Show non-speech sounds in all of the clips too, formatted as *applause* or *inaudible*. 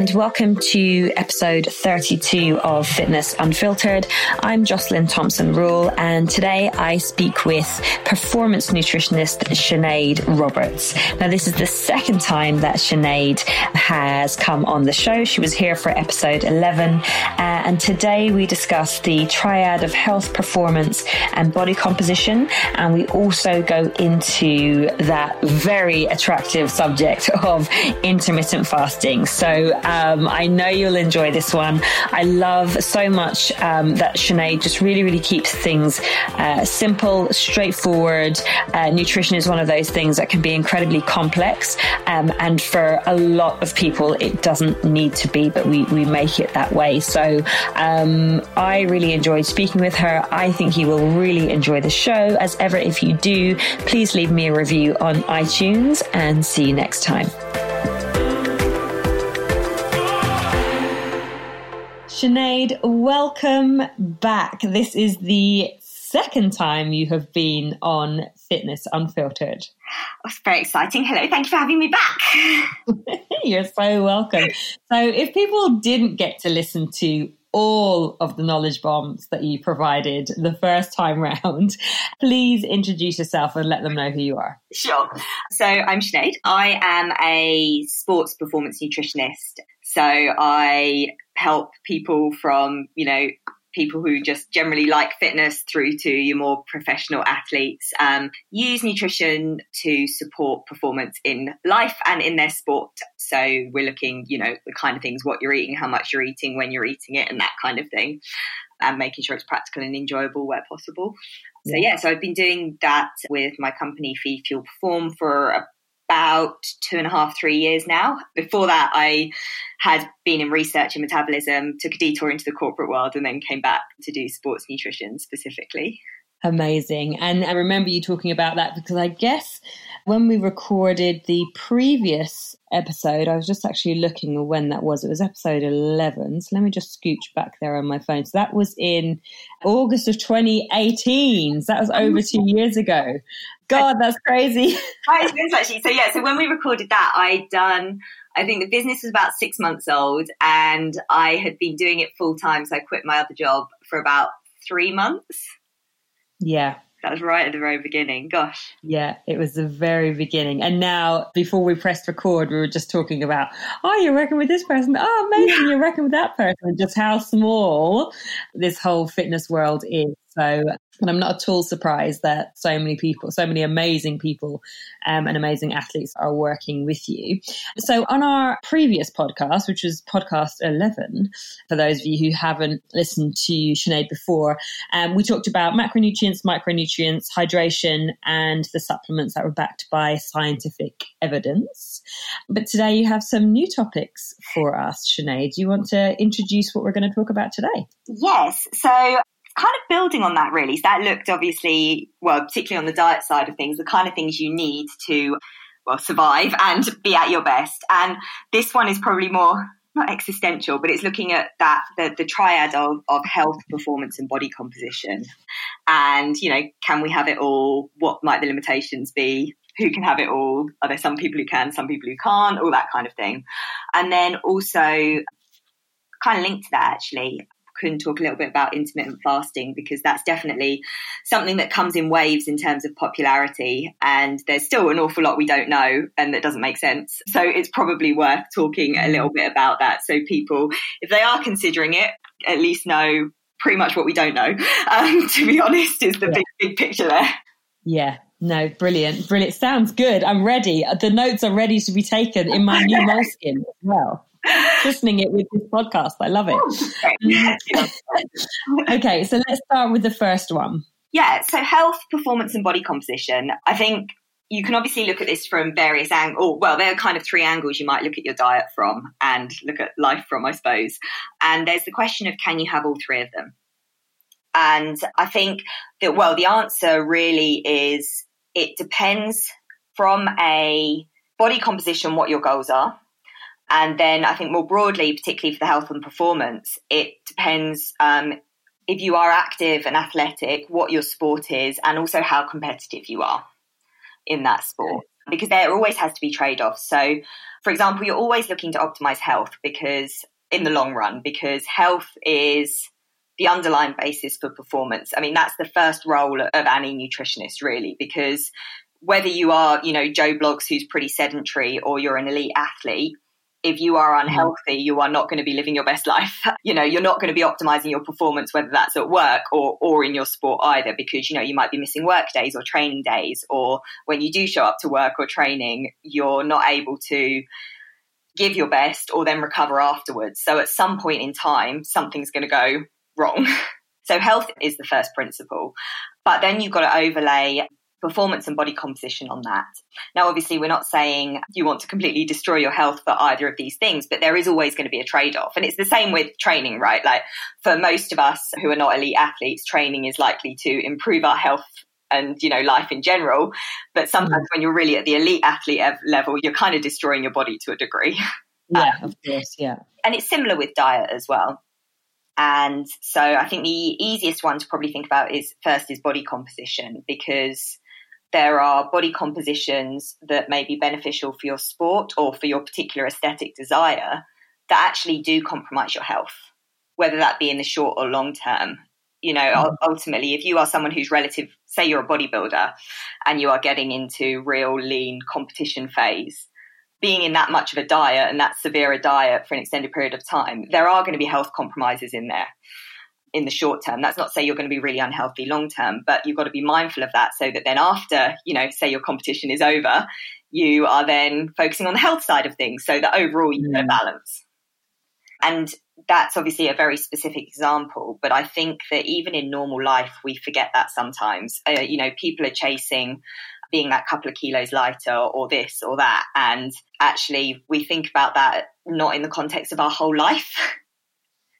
and welcome to episode 32 of Fitness Unfiltered. I'm Jocelyn Thompson Rule, and today I speak with performance nutritionist Sinead Roberts. Now, this is the second time that Sinead has come on the show. She was here for episode 11, uh, and today we discuss the triad of health, performance, and body composition, and we also go into that very attractive subject of intermittent fasting. So, um, I know you'll enjoy this one. I love so much um, that Sinead just really, really keeps things uh, simple, straightforward. Uh, nutrition is one of those things that can be incredibly complex. Um, and for a lot of people, it doesn't need to be, but we, we make it that way. So um, I really enjoyed speaking with her. I think you will really enjoy the show. As ever, if you do, please leave me a review on iTunes and see you next time. Sinead, welcome back. This is the second time you have been on Fitness Unfiltered. That's very exciting. Hello, thank you for having me back. *laughs* You're so welcome. So, if people didn't get to listen to all of the knowledge bombs that you provided the first time round, *laughs* please introduce yourself and let them know who you are. Sure. So, I'm Sinead. I am a sports performance nutritionist. So, I help people from, you know, people who just generally like fitness through to your more professional athletes um, use nutrition to support performance in life and in their sport. So we're looking you know the kind of things what you're eating how much you're eating when you're eating it and that kind of thing and making sure it's practical and enjoyable where possible. So yeah. so i've been doing that with my company feed fuel perform for about two and a half, three years now. Before that, I had been in research and metabolism, took a detour into the corporate world, and then came back to do sports nutrition specifically. Amazing. And I remember you talking about that because I guess when we recorded the previous episode, I was just actually looking when that was. It was episode 11. So let me just scooch back there on my phone. So that was in August of 2018. So that was over oh, two years ago. God, that's crazy. *laughs* That is actually. So yeah, so when we recorded that, I'd done, I think the business was about six months old and I had been doing it full time. So I quit my other job for about three months. Yeah. That was right at the very beginning. Gosh. Yeah, it was the very beginning. And now, before we pressed record, we were just talking about, oh, you're working with this person. Oh, amazing, yeah. you're working with that person. Just how small this whole fitness world is. So, and I'm not at all surprised that so many people, so many amazing people um, and amazing athletes are working with you. So, on our previous podcast, which was podcast 11, for those of you who haven't listened to Sinead before, um, we talked about macronutrients, micronutrients, hydration, and the supplements that were backed by scientific evidence. But today you have some new topics for us, Sinead. Do you want to introduce what we're going to talk about today? Yes. So, kind of building on that really. So that looked obviously, well, particularly on the diet side of things, the kind of things you need to, well, survive and be at your best. And this one is probably more not existential, but it's looking at that the, the triad of, of health, performance, and body composition. And, you know, can we have it all? What might the limitations be? Who can have it all? Are there some people who can, some people who can't? All that kind of thing. And then also, kind of linked to that actually, can talk a little bit about intermittent fasting because that's definitely something that comes in waves in terms of popularity. And there's still an awful lot we don't know and that doesn't make sense. So it's probably worth talking a little bit about that. So people, if they are considering it, at least know pretty much what we don't know. *laughs* Um, to be honest, is the yeah. big, big picture there. Yeah, no, brilliant, brilliant. Sounds good. I'm ready. The notes are ready to be taken in my new Moleskine as well listening it with this podcast. I love it. Oh, *laughs* okay, so let's start with the first one. Yeah, so health, performance, and body composition. I think you can obviously look at this from various angles. Oh, well, there are kind of three angles you might look at your diet from and look at life from, I suppose. And there's the question of can you have all three of them? And I think that, well, the answer really is it depends from a body composition what your goals are and then I think more broadly, particularly for the health and performance, it depends um, if you are active and athletic, what your sport is, and also how competitive you are in that sport. because there always has to be trade offs. So, for example, you're always looking to optimize health because in the long run, because health is the underlying basis for performance. I mean, that's the first role of any nutritionist, really, because whether you are, you know, Joe Bloggs who's pretty sedentary or you're an elite athlete, if you are mm-hmm. unhealthy, you are not going to be living your best life. *laughs* you know, you're not going to be optimizing your performance, whether that's at work or, or in your sport either, because, you know, you might be missing work days or training days, or when you do show up to work or training, you're not able to give your best or then recover afterwards. So at some point in time, something's going to go wrong. *laughs* so health is the first principle. But then you've got to overlay performance and body composition on that. Now, obviously, we're not saying you want to completely destroy your health for either of these things, but there is always going to be a trade off. And it's the same with training, right? Like for most of us who are not elite athletes, training is likely to improve our health and you know life in general but sometimes mm. when you're really at the elite athlete level you're kind of destroying your body to a degree *laughs* yeah um, of course yeah and it's similar with diet as well and so i think the easiest one to probably think about is first is body composition because there are body compositions that may be beneficial for your sport or for your particular aesthetic desire that actually do compromise your health, whether that be in the short or long term. You know, mm. ultimately, if you are someone who's relative, say you're a bodybuilder and you are getting into real lean competition phase, being in that much of a diet and that severe a diet for an extended period of time, there are going to be health compromises in there in the short term. That's not to say you're going to be really unhealthy long term, but you've got to be mindful of that so that then after, you know, say your competition is over, you are then focusing on the health side of things so that overall you get a balance. And that's obviously a very specific example, but I think that even in normal life, we forget that sometimes. Uh, you know, people are chasing being that couple of kilos lighter or this or that. And actually, we think about that not in the context of our whole life. *laughs*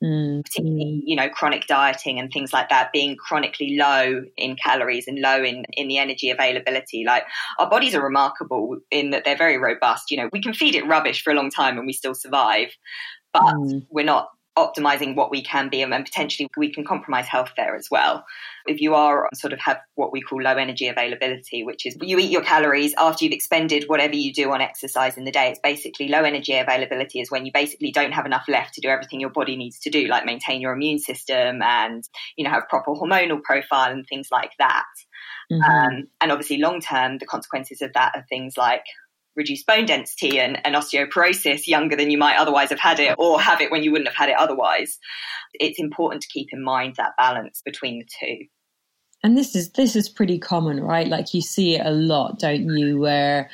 mm. particularly you know chronic dieting and things like that being chronically low in calories and low in in the energy availability like our bodies are remarkable in that they're very robust you know we can feed it rubbish for a long time and we still survive but mm. we're not optimizing what we can be and potentially we can compromise health there as well. If you are sort of have what we call low energy availability which is you eat your calories after you've expended whatever you do on exercise in the day. It's basically low energy availability is when you basically don't have enough left to do everything your body needs to do like maintain your immune system and you know have proper hormonal profile and things like that. Mm-hmm. um, and obviously long term the consequences of that are things like reduced bone density and, and osteoporosis younger than you might otherwise have had it or have it when you wouldn't have had it otherwise. It's important to keep in mind that balance between the two. And this is this is pretty common, right? Like you see it a lot, don't you? Where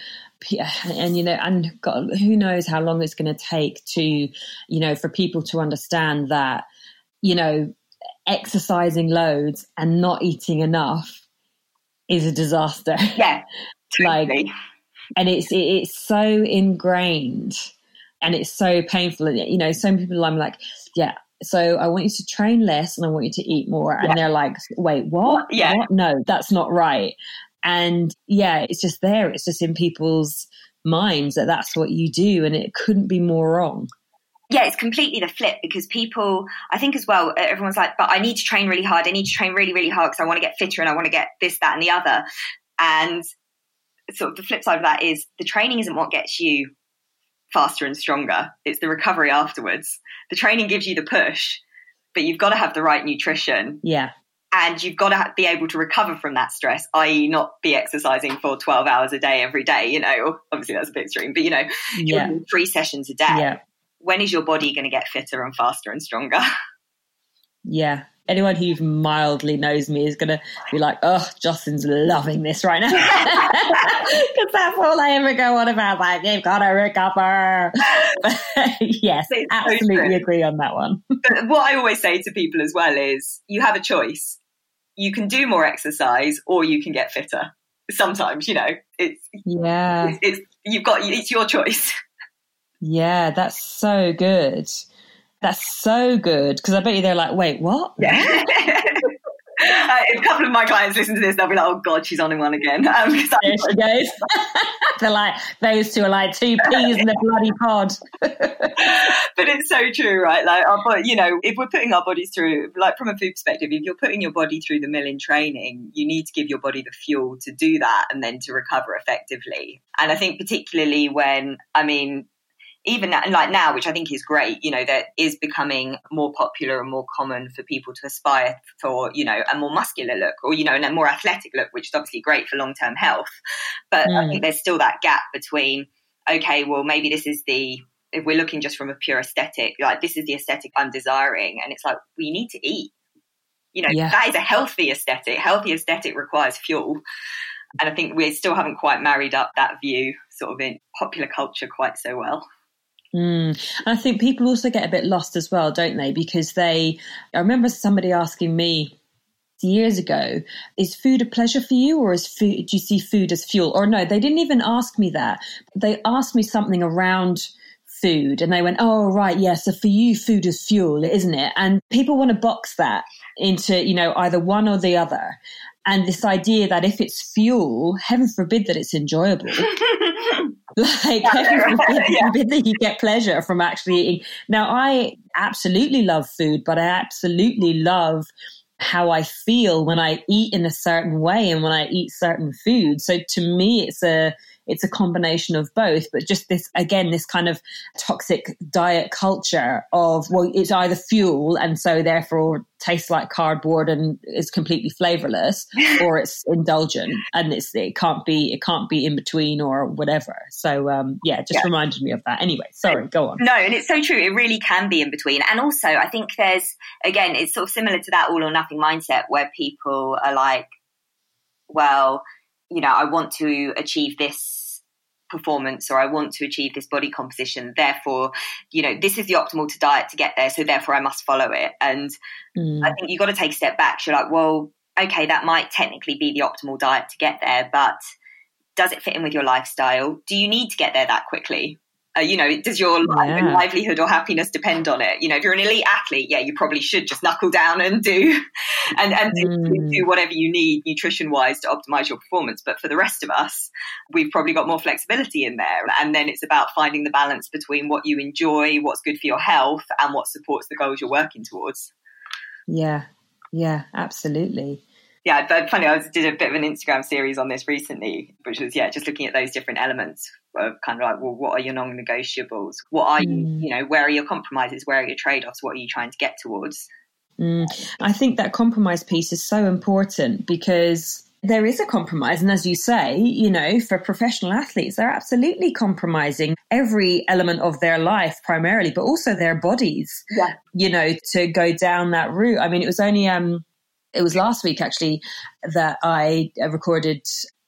and you know and God, who knows how long it's going to take to you know for people to understand that you know exercising loads and not eating enough is a disaster yeah *laughs* totally. like and it's it's so ingrained and it's so painful. And you know some people i'm like yeah so i want you to train less and i want you to eat more. And they're like wait what? Yeah. What? no that's not right. And yeah it's just there. It's just in people's minds that that's what you do and it couldn't be more wrong. Yeah, it's completely the flip because people, I think as well, everyone's like, but I need to train really hard. I need to train really, really hard because I want to get fitter and I want to get this, that, and the other. And sort of the flip side of that is the training isn't what gets you faster and stronger. It's the recovery afterwards. The training gives you the push, but you've got to have the right nutrition. Yeah. And you've got to be able to recover from that stress, i.e., not be exercising for 12 hours a day every day. You know, obviously that's a bit extreme, but you know, yeah. three sessions a day. Yeah. When is your body going to get fitter and faster and stronger? *laughs* Yeah, anyone who mildly knows me is going to be like, oh, Justin's loving this right now. *laughs* *laughs* Because that's all I ever go on about. Like, you've got to recover. *laughs* yes, it's absolutely so agree on that one. but what I always say to people as well is you have a choice. You can do more exercise or you can get fitter. Sometimes, you know, it's, yeah, it's, it's you've got, it's your choice. Yeah, that's so good. That's so good because I bet you they're like, wait, what? Yeah. *laughs* uh, if a couple of my clients listen to this, they'll be like, "Oh God, she's on in one again." *laughs* Um, there she goes. *laughs* They're like those two are like two peas in a bloody pod. but it's so true, right? Like, our, you know, if we're putting our bodies through, like from a food perspective, if you're putting your body through the mill in training, you need to give your body the fuel to do that and then to recover effectively. And I think particularly when, I mean, even like now, which I think is great, you know, that is becoming more popular and more common for people to aspire for, you know, a more muscular look or, you know, and a more athletic look, which is obviously great for long term health. But mm. I think there's still that gap between, okay, well, maybe this is the, if we're looking just from a pure aesthetic, like this is the aesthetic I'm desiring. And it's like, we need to eat. You know, yeah. that is a healthy aesthetic. Healthy aesthetic requires fuel. And I think we still haven't quite married up that view sort of in popular culture quite so well. Mm. I think people also get a bit lost as well, don't they? Because they, I remember somebody asking me years ago, is food a pleasure for you or is food, do you see food as fuel? Or no, they didn't even ask me that. They asked me something around food and they went, oh, right, yeah, so for you, food is fuel, isn't it? And people want to box that into, you know, either one or the other. And this idea that if it's fuel, heaven forbid that it's enjoyable. *laughs* Like, yeah, heaven *laughs* forbid, yeah. forbid that you get pleasure from actually eating. Now, I absolutely love food, but I absolutely love how I feel when I eat in a certain way and when I eat certain food. So to me, it's a it's a combination of both, but just this, again, this kind of toxic diet culture of, well, it's either fuel and so therefore tastes like cardboard and is completely flavorless *laughs* or it's indulgent and it's, it can't be, it can't be in between or whatever. So, um, yeah, just yeah. reminded me of that. Anyway, sorry, go on. No, and it's so true. It really can be in between. And also, I think there's, again, it's sort of similar to that all or nothing mindset where people are like, well, you know, I want to achieve this performance or I want to achieve this body composition. Therefore, you know, this is the optimal to diet to get there. So therefore I must follow it. And mm. I think you've got to take a step back. You're like, well, okay, that might technically be the optimal diet to get there, but does it fit in with your lifestyle? Do you need to get there that quickly? Uh, you know, does your yeah. livelihood or happiness depend on it? You know, if you're an elite athlete, yeah, you probably should just knuckle down and do *laughs* and, and mm. do whatever you need nutrition wise to optimize your performance. But for the rest of us, we've probably got more flexibility in there. And then it's about finding the balance between what you enjoy, what's good for your health, and what supports the goals you're working towards. Yeah, yeah, absolutely yeah, but funny, I did a bit of an Instagram series on this recently, which was yeah, just looking at those different elements of kind of like, well, what are your non-negotiables? What are mm. you, you know, where are your compromises? Where are your trade-offs? What are you trying to get towards? Mm. I think that compromise piece is so important because there is a compromise. And as you say, you know, for professional athletes, they're absolutely compromising every element of their life primarily, but also their bodies, yeah. you know, to go down that route. I mean, it was only, um, it was last week actually that I uh, recorded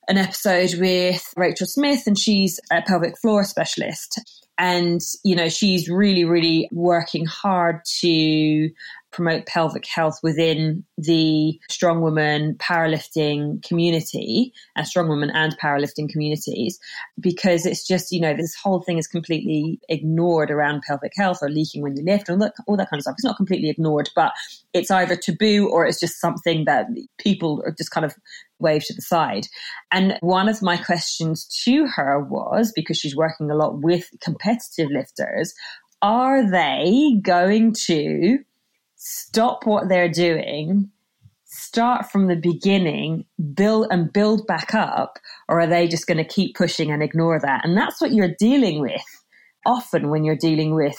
an episode with Rachel Smith, and she's a pelvic floor specialist. And, you know, she's really, really working hard to promote pelvic health within the strong woman powerlifting community and strong woman and powerlifting communities because it's just you know this whole thing is completely ignored around pelvic health or leaking when you lift and all that, all that kind of stuff. It's not completely ignored but it's either taboo or it's just something that people are just kind of wave to the side. And one of my questions to her was because she's working a lot with competitive lifters are they going to stop what they're doing, start from the beginning, build and build back up, or are they just going to keep pushing and ignore that? And that's what you're dealing with often when you're dealing with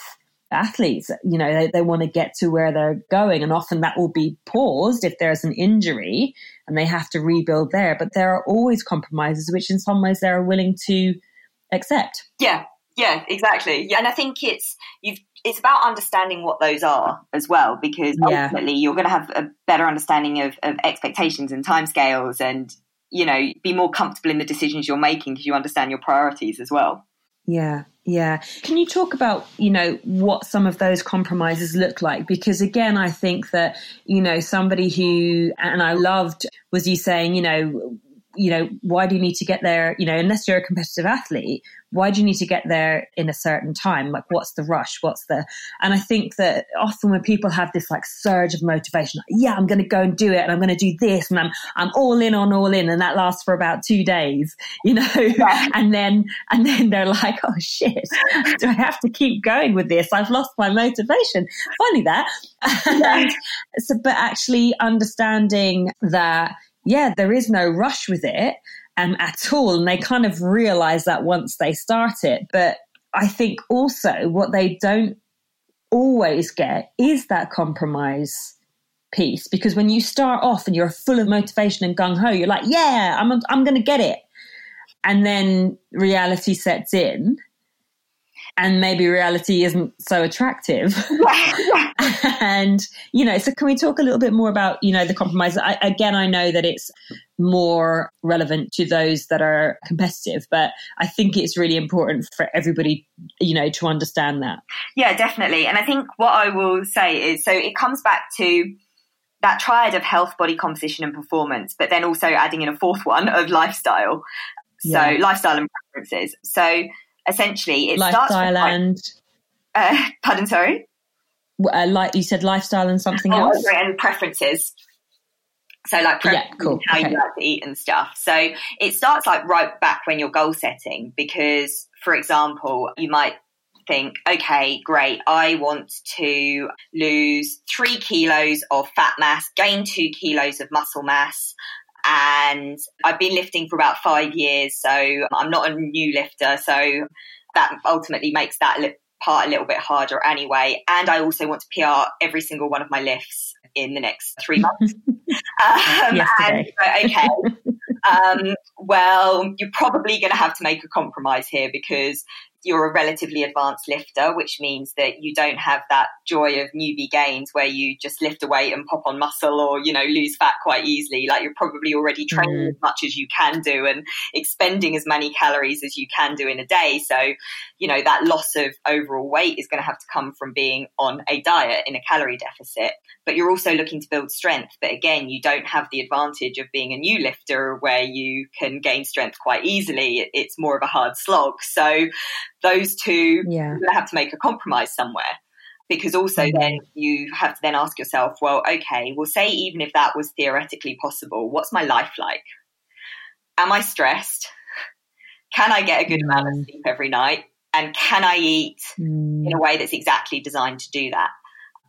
athletes. You know, they, they want to get to where they're going, and often that will be paused if there's an injury and they have to rebuild there. But there are always compromises, which in some ways they're willing to accept. Yeah, yeah, exactly. Yeah, and I think it's you've it's about understanding what those are as well, because yeah. ultimately you're going to have a better understanding of, of expectations and timescales, and you know, be more comfortable in the decisions you're making because you understand your priorities as well. Yeah, yeah. Can you talk about, you know, what some of those compromises look like? Because again, I think that, you know, somebody who, and I loved, was you saying, you know, you know, why do you need to get there? You know, unless you're a competitive athlete, why do you need to get there in a certain time? Like, what's the rush? What's the, and I think that often when people have this like surge of motivation, like, yeah, I'm going to go and do it and I'm going to do this and I'm, I'm all in on all in. And that lasts for about two days, *laughs* you know, yeah. and then, and then they're like, oh shit, do I have to keep going with this? I've lost my motivation. Funny that. *laughs* Yeah. and so, but actually understanding that, yeah, there is no rush with it um, at all. And they kind of realize that once they start it. But I think also what they don't always get is that compromise piece because when you start off and you're full of motivation and gung ho, you're like, yeah, I'm, I'm going to get it. And then reality sets in and maybe reality isn't so attractive. *laughs* and, you know, so can we talk a little bit more about, you know, the compromise? I, again, I know that it's more relevant to those that are competitive, but I think it's really important for everybody, you know, to understand that. Yeah, definitely. And I think what I will say is so it comes back to that triad of health, body composition, and performance, but then also adding in a fourth one of lifestyle. So, yeah. lifestyle and preferences. So, essentially, it lifestyle starts and uh, *laughs* pardon, sorry. Uh, like you said, lifestyle and something oh, else, and preferences. So like yeah, cool. how okay. you like to eat and stuff. So it starts like right back when you're goal setting because, for example, you might think, okay, great, I want to lose three kilos of fat mass, gain two kilos of muscle mass. And I've been lifting for about five years, so I'm not a new lifter. So that ultimately makes that part a little bit harder anyway. And I also want to PR every single one of my lifts in the next three *laughs* months. um, and, okay. *laughs* um, well, you're probably going to have to make a compromise here because you're a relatively advanced lifter, which means that you don't have that joy of newbie gains where you just lift a weight and pop on muscle or, you know, lose fat quite easily. Like you're probably already training mm. as much as you can do and expending as many calories as you can do in a day. So, you know, that loss of overall weight is going to have to come from being on a diet in a calorie deficit. But you're also looking to build strength. But again, you don't have the advantage of being a new lifter where you can gain strength quite easily. It's more of a hard slog. So, those two yeah. have to make a compromise somewhere because also mm-hmm. then you have to then ask yourself well okay well say even if that was theoretically possible what's my life like am i stressed can i get a good mm. amount of mm. sleep every night and can i eat mm. in a way that's exactly designed to do that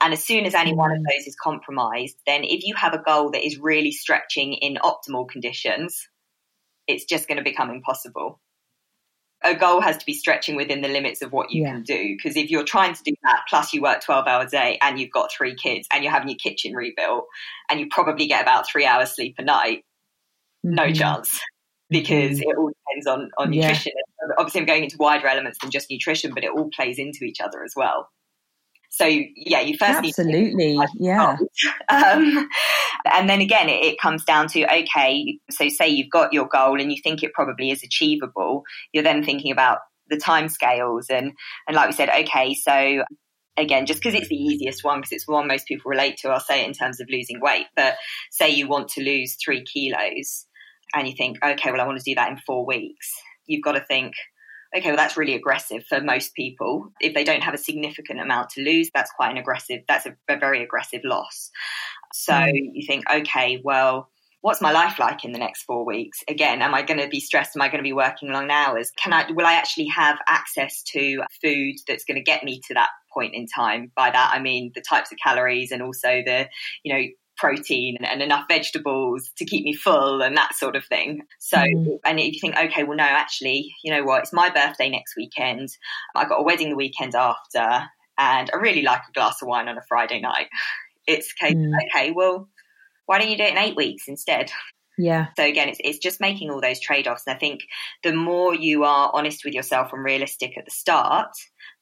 and as soon as any one of mm. those is compromised then if you have a goal that is really stretching in optimal conditions it's just going to become impossible a goal has to be stretching within the limits of what you yeah. can do. Because if you're trying to do that, plus you work 12 hours a day and you've got three kids and you're having your kitchen rebuilt and you probably get about three hours sleep a night, mm-hmm. no chance because mm-hmm. it all depends on, on nutrition. Yeah. Obviously, I'm going into wider elements than just nutrition, but it all plays into each other as well. So yeah, you first absolutely, yeah. *laughs* Um, and then again, it, it, comes down to okay. So say you've got your goal and you think it probably is achievable. You're then thinking about the time scales and and like we said, okay, so again, just because it's the easiest one, because it's one most people relate to, I'll say it in terms of losing weight. But say you want to lose three kilos and you think, okay, well, I want to do that in four weeks. You've got to think, okay, well, that's really aggressive for most people. If they don't have a significant amount to lose, that's quite an aggressive, that's a, a very aggressive loss. So mm. you think, okay, well, what's my life like in the next four weeks? Again, am I going to be stressed? Am I going to be working long hours? Can I, will I actually have access to food that's going to get me to that point in time? By that, I mean the types of calories and also the, you know, protein and enough vegetables to keep me full and that sort of thing. So, mm. and if you think, okay, well, no, actually, you know what, it's my birthday next weekend. I got a wedding the weekend after, and I really like a glass of wine on a Friday night. It's okay, mm. okay, well, why don't you do it in eight weeks instead? Yeah. So again, it's it's just making all those trade offs. And I think the more you are honest with yourself and realistic at the start,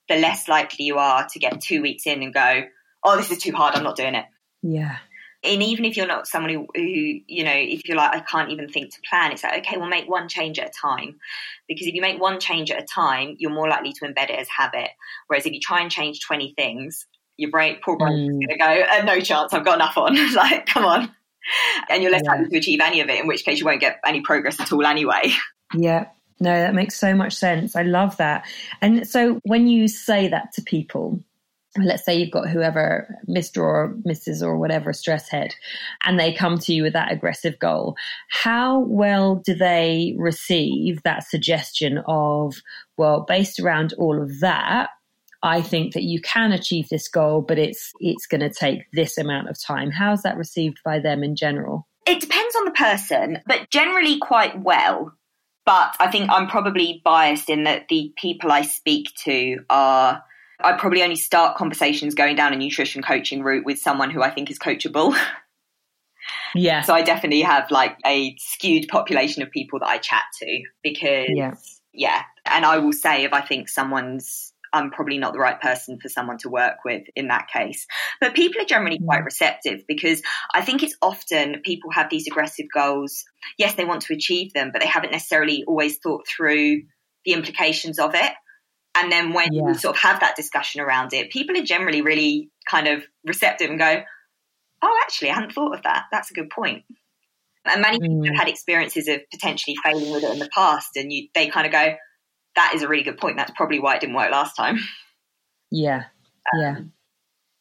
the less likely you are to get two weeks in and go, oh, this is too hard. I'm not doing it. Yeah and even if you're not someone who, who, you know if you're like i can't even think to plan it's like okay we'll make one change at a time because if you make one change at a time you're more likely to embed it as habit whereas if you try and change 20 things your brain poor brain mm. is going to go uh, no chance i've got enough on *laughs* like come on and you're less yeah. likely to achieve any of it, in which case you won't get any progress at all anyway. *laughs* Yeah. No, that makes so much sense. I love that. And so when you say that to people, let's say you've got whoever, Mr. or Mrs. or whatever stress head, and they come to you with that aggressive goal, how well do they receive that suggestion of, well, based around all of that, I think that you can achieve this goal, but it's it's going to take this amount of time. How's that received by them in general? It depends on the person, but generally quite well. But I think I'm probably biased in that the people I speak to are I probably only start conversations going down a nutrition coaching route with someone who I think is coachable. *laughs* Yeah. So I definitely have like a skewed population of people that I chat to because yeah. yeah. And I will say if I think someone's I'm probably not the right person for someone to work with in that case. But people are generally quite mm. receptive because I think it's often people have these aggressive goals. Yes, they want to achieve them, but they haven't necessarily always thought through the implications of it. And then when yeah. you sort of have that discussion around it, people are generally really kind of receptive and go, Oh, actually, I hadn't thought of that. That's a good point. And many people have mm. had experiences of potentially failing with it in the past, and you, they kind of go, that is a really good point. That's probably why it didn't work last time. Yeah. Um, yeah.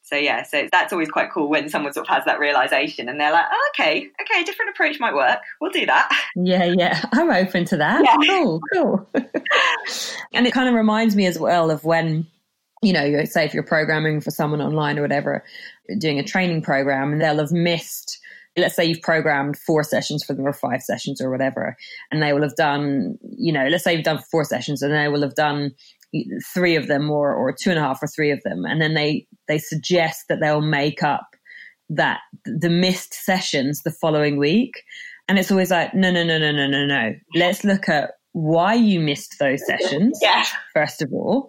So yeah, so that's always quite cool when someone sort of has that realization and they're like, oh, okay, okay, a different approach might work. We'll do that. Yeah, yeah, *laughs* I'm open to that. Yeah. Cool, cool. *laughs* and it kind of reminds me as well of when, you know, say if you're programming for someone online or whatever, doing a training program, and they'll have missed let's say you've programmed four sessions for them or five sessions or whatever, and they will have done, you know, let's say you've done four sessions and they will have done three of them or, or two and a half or three of them. And then they, they suggest that they'll make up that the missed sessions the following week. And it's always like, no, no, no, no, no, no, no. Let's look at why you missed those sessions. *laughs* Yeah. First of all,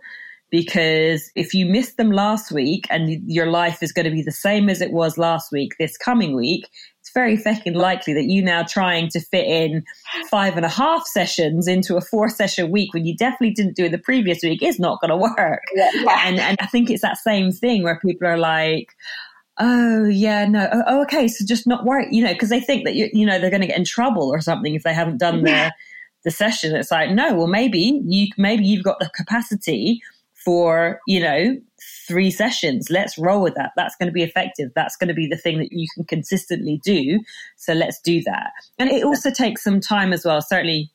because if you missed them last week and your life is going to be the same as it was last week, this coming week, it's very fucking likely that you now trying to fit in five and a half sessions into a four session week when you definitely didn't do it the previous week is not going to work. Yeah, yeah. And, and I think it's that same thing where people are like, oh yeah no oh, oh okay so just not worry you know because they think that you, you know they're going to get in trouble or something if they haven't done the the session it's like no well maybe you maybe you've got the capacity for, you know, three sessions. Let's roll with that. That's going to be effective. That's going to be the thing that you can consistently do. So let's do that. And it also takes some time as well, certainly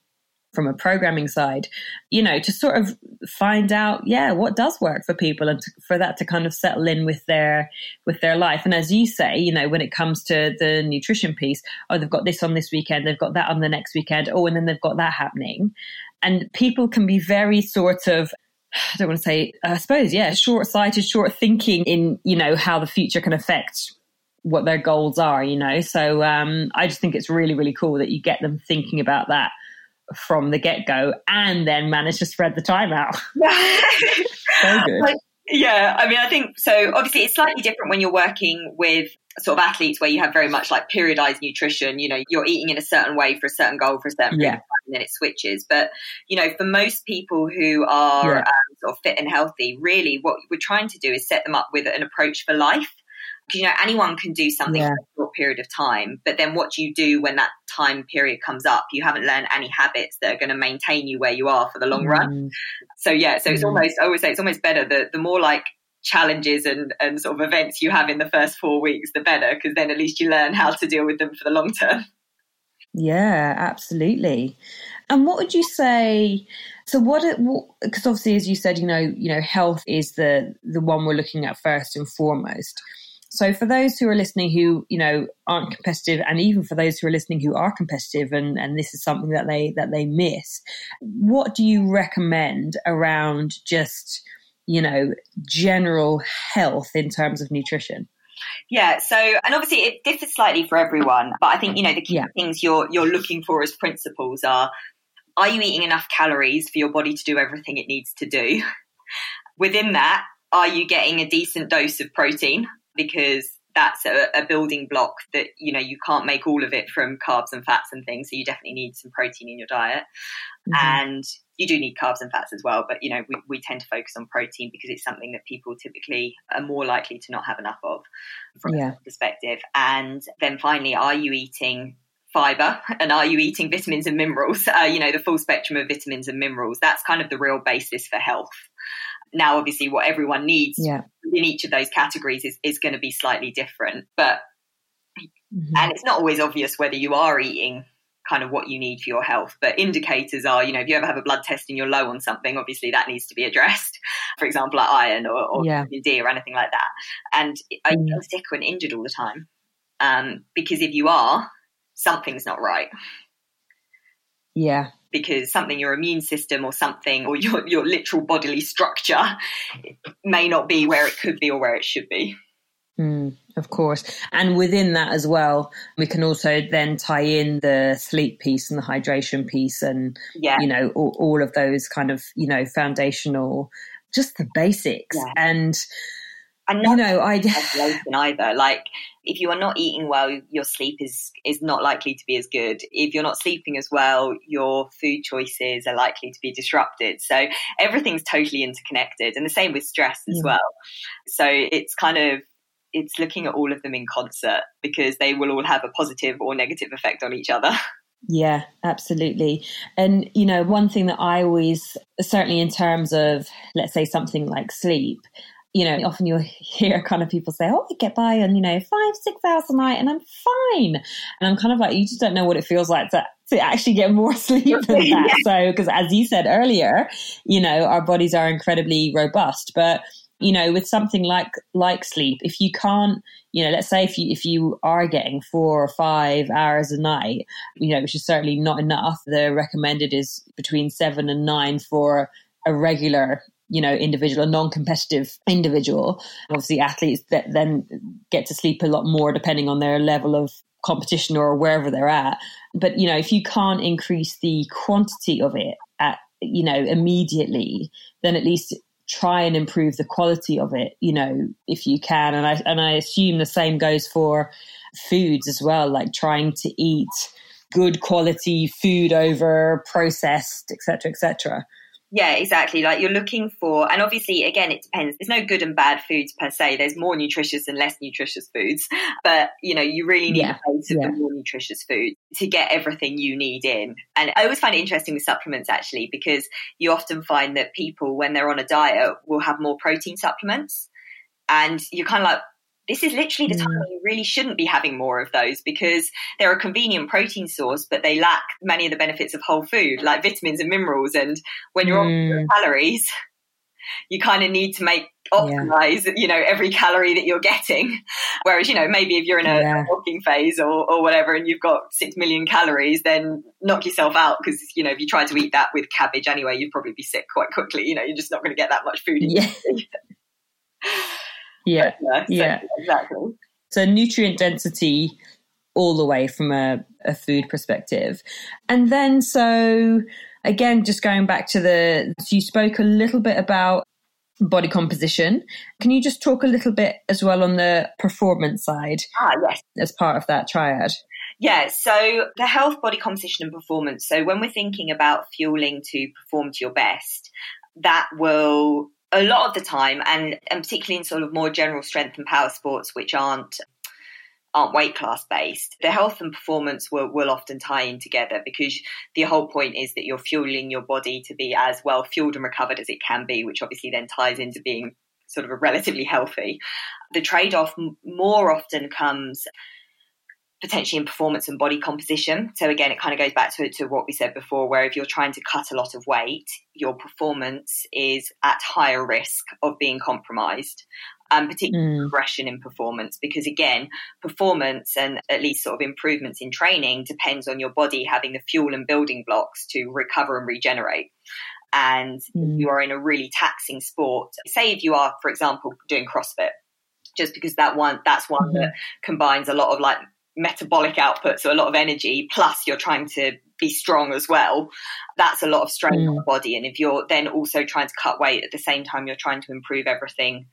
from a programming side, you know, to sort of find out, yeah, what does work for people and to, for that to kind of settle in with their, with their life. And as you say, you know, when it comes to the nutrition piece, oh, they've got this on this weekend, they've got that on the next weekend. Oh, and then they've got that happening. And people can be very sort of I *sighs* don't want to say, I suppose, yeah, short sighted, short thinking in, you know, how the future can affect what their goals are, you know. So um, I just think it's really, really cool that you get them thinking about that from the get go and then manage to spread the time out. *laughs* *laughs* so good. Like, yeah, I mean, I think so. Obviously, it's slightly different when you're working with sort of athletes where you have very much like periodized nutrition. You know, you're eating in a certain way for a certain goal for a certain yeah. period of time, and then it switches. But you know, for most people who are yeah. um, sort of fit and healthy, really, what we're trying to do is set them up with an approach for life. Because you know, anyone can do something yeah. for a short period of time, but then what you do when that time period comes up? You haven't learned any habits that are going to maintain you where you are for the long mm. run. So yeah, so it's mm. almost I always say it's almost better the the more like challenges and, and sort of events you have in the first four weeks, the better, because then at least you learn how to deal with them for the long term. Yeah, absolutely. And what would you say? So, what? Because obviously, as you said, you know, you know, health is the the one we're looking at first and foremost. So, for those who are listening who you know aren't competitive, and even for those who are listening who are competitive, and and this is something that they that they miss, what do you recommend around just you know, general health in terms of nutrition? Yeah, so and obviously it differs slightly for everyone, but I think you know the key yeah. things you're you're looking for as principles are are you eating enough calories for your body to do everything it needs to do? *laughs* Within that, are you getting a decent dose of protein? Because that's a, a, building block that you know you can't make all of it from carbs and fats and things so you definitely need some protein in your diet. Mm-hmm. and you do need carbs and fats as well but you know we, we tend to focus on protein because it's something that people typically are more likely to not have enough of from yeah. perspective. And then finally are you eating fiber? *laughs* And are you eating vitamins and minerals? Uh, you know the full spectrum of vitamins and minerals. That's kind of the real basis for health now obviously what everyone needs yeah. in each of those categories is, is going to be slightly different but mm-hmm. and it's not always obvious whether you are eating kind of what you need for your health but indicators are you know if you ever have a blood test and you're low on something obviously that needs to be addressed *laughs* for example like iron or, or yeah. D or anything like that and are you mm. sick or injured all the time um, because if you are something's not right yeah because something your immune system or something or your, your literal bodily structure may not be where it could be or where it should be. Mm, of course. And within that as well, we can also then tie in the sleep piece and the hydration piece and, yeah. you know, all, all of those kind of, you know, foundational, just the basics. Yeah. And, and not you know, I *laughs* either. Like, if you are not eating well, your sleep is is not likely to be as good. If you're not sleeping as well, your food choices are likely to be disrupted. So everything's totally interconnected, and the same with stress as yeah. well. So it's kind of it's looking at all of them in concert because they will all have a positive or negative effect on each other. *laughs* Yeah, absolutely. And, you know, one thing that I always, certainly in terms of, let's say, something like sleep, you know, often you'll *laughs* hear kind of people say, Oh, I get by on, you know, five, six hours a night and I'm fine. And I'm kind of like, you just don't know what it feels like to, to actually get more *laughs* sleep than *laughs* that. So, because as you said earlier, you know, our bodies are incredibly robust, but you know, with something like, like sleep, if you can't, you know, let's say if you, if you are getting four or five hours a night, you know, which is certainly not enough, the recommended is between seven and nine for a regular you know, individual, a non-competitive individual. Obviously, athletes that then get to sleep a lot more depending on their level of competition or wherever they're at. But you know, if you can't increase the quantity of it at you know immediately, then at least try and improve the quality of it. You know, if you can, and I and I assume the same goes for foods as well. Like trying to eat good quality food over processed, etc., etc. Yeah, exactly. Like you're looking for, and obviously, again, it depends. There's no good and bad foods per se. There's more nutritious and less nutritious foods, but you know, you really need yeah. a base of yeah. the more nutritious food to get everything you need in. And I always find it interesting with supplements actually, because you often find that people, when they're on a diet, will have more protein supplements. And you're kind of like, this is literally the time mm. you really shouldn't be having more of those because they're a convenient protein source, but they lack many of the benefits of whole food, like vitamins and minerals. And when you're mm. on calories, *laughs* you kind of need to make optimize, yeah. you know, every calorie that you're getting. Whereas, you know, maybe if you're in a yeah. bulking phase or, or whatever and you've got six million calories, then knock yourself out because, you know, if you try to eat that with cabbage anyway, you'd probably be sick quite quickly. You know, you're just not going to get that much food in *laughs* yeah. Yeah. Exactly. So nutrient density all the way from a, a food perspective. And then so again, just going back to the, so you spoke a little bit about body composition. Can you just talk a little bit as well on the performance side? Ah, yes. As part of that triad. Yeah, so the health, body composition, and performance. So when we're thinking about fueling to perform to your best, that will a lot of the time, and, and particularly in sort of more general strength and power sports, which aren't aren't weight class based, the health and performance will, will often tie in together because the whole point is that you're fueling your body to be as well fueled and recovered as it can be, which obviously then ties into being sort of a relatively healthy. The trade off more often comes potentially in performance and body composition. So again, it kind of goes back to, to what we said before, where if you're trying to cut a lot of weight, your performance is at higher risk of being compromised. Um, particularly mm. progression in performance, because again, performance and at least sort of improvements in training depends on your body having the fuel and building blocks to recover and regenerate. And mm. you are in a really taxing sport, say if you are, for example, doing CrossFit, just because that one that's one mm-hmm. that combines a lot of like metabolic output, so a lot of energy, plus you're trying to be strong as well, that's a lot of strain mm. on the body. And if you're then also trying to cut weight at the same time, you're trying to improve everything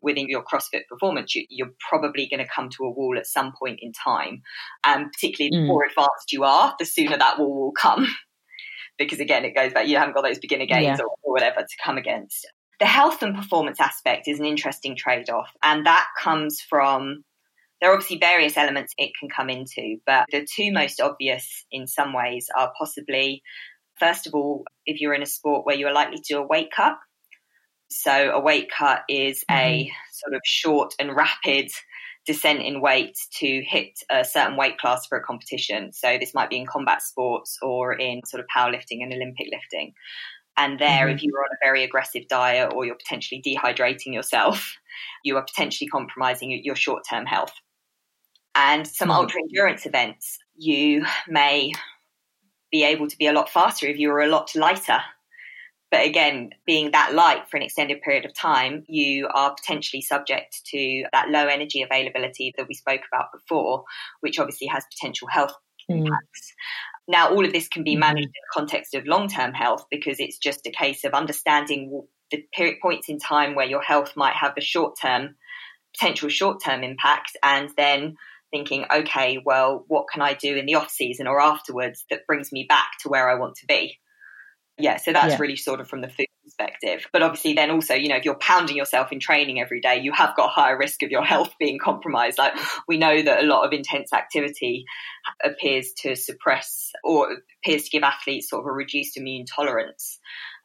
within your CrossFit performance, you, are probably going to come to a wall at some point in time. And particularly the mm. more advanced you are, the sooner that wall will come. *laughs* because again, it goes back, you haven't got those beginner gains yeah. or, or whatever to come against. The health and performance aspect is an interesting trade off. And that comes from there are obviously various elements it can come into, but the two most obvious in some ways are possibly, first of all, if you're in a sport where you are likely to do a weight cut. So a weight cut is mm-hmm. a sort of short and rapid descent in weight to hit a certain weight class for a competition. So this might be in combat sports or in sort of powerlifting and Olympic lifting. And there, mm-hmm. if you are on a very aggressive diet or you're potentially dehydrating yourself, you are potentially compromising your short term health. And some mm-hmm. ultra endurance events, you may be able to be a lot faster if you are a lot lighter but again, being that light for an extended period of time, you are potentially subject to that low energy availability that we spoke about before, which obviously has potential health mm. impacts. Now, all of this can be mm-hmm. managed in the context of long term health because it's just a case of understanding the period, points in time where your health might have a short term, potential short term impact, and then thinking, okay, well, what can I do in the off season or afterwards that brings me back to where I want to be? yeah, so that's yeah. really sort of from the food perspective. But obviously, then also, you know, if you're pounding yourself in training every day, you have got a higher risk of your *laughs* health being compromised. Like we know that a lot of intense activity appears to suppress or appears to give athletes sort of a reduced immune tolerance.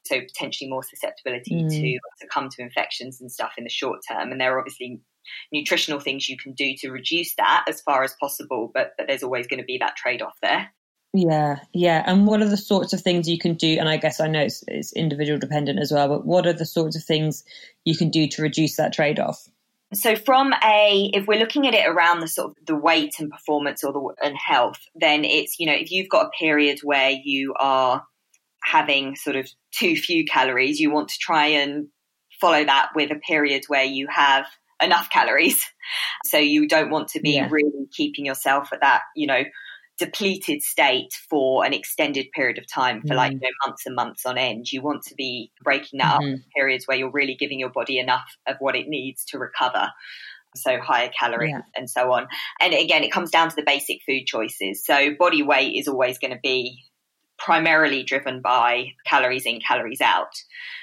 So potentially more susceptibility mm. to succumb to infections and stuff in the short term. And there are obviously nutritional things you can do to reduce that as far as possible, but, but there's always going to be that trade off there. Yeah, yeah. And what are the sorts of things you can do? And I guess I know it's, it's individual dependent as well, but what are the sorts of things you can do to reduce that trade off? So, from a, if we're looking at it around the sort of the weight and performance or the and health, then it's you know if you've got a period where you are having sort of too few calories, you want to try and follow that with a period where you have enough calories. So you don't want to be yeah. really keeping yourself at that, you know, depleted state for an extended period of time for mm. like you know, months and months on end. You want to be breaking that mm-hmm. up periods where you're really giving your body enough of what it needs to recover. So higher calories yeah. and so on. And again, it comes down to the basic food choices. So body weight is always going to be primarily driven by calories in, calories out.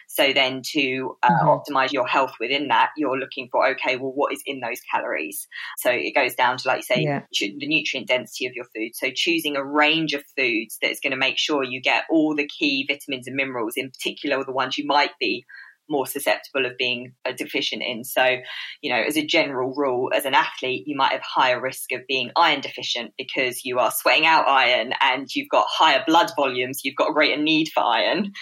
So then to uh, mm-hmm. optimize your health within that, you're looking for, okay, well, what is in those calories? So it goes down to, like you say, yeah. the nutrient density of your food. So choosing a range of foods that's going to make sure you get all the key vitamins and minerals, in particular the ones you might be more susceptible of being uh, deficient in. So, you know, as a general rule, as an athlete, you might have higher risk of being iron deficient because you are sweating out iron and you've got higher blood volumes, you've got a greater need for iron.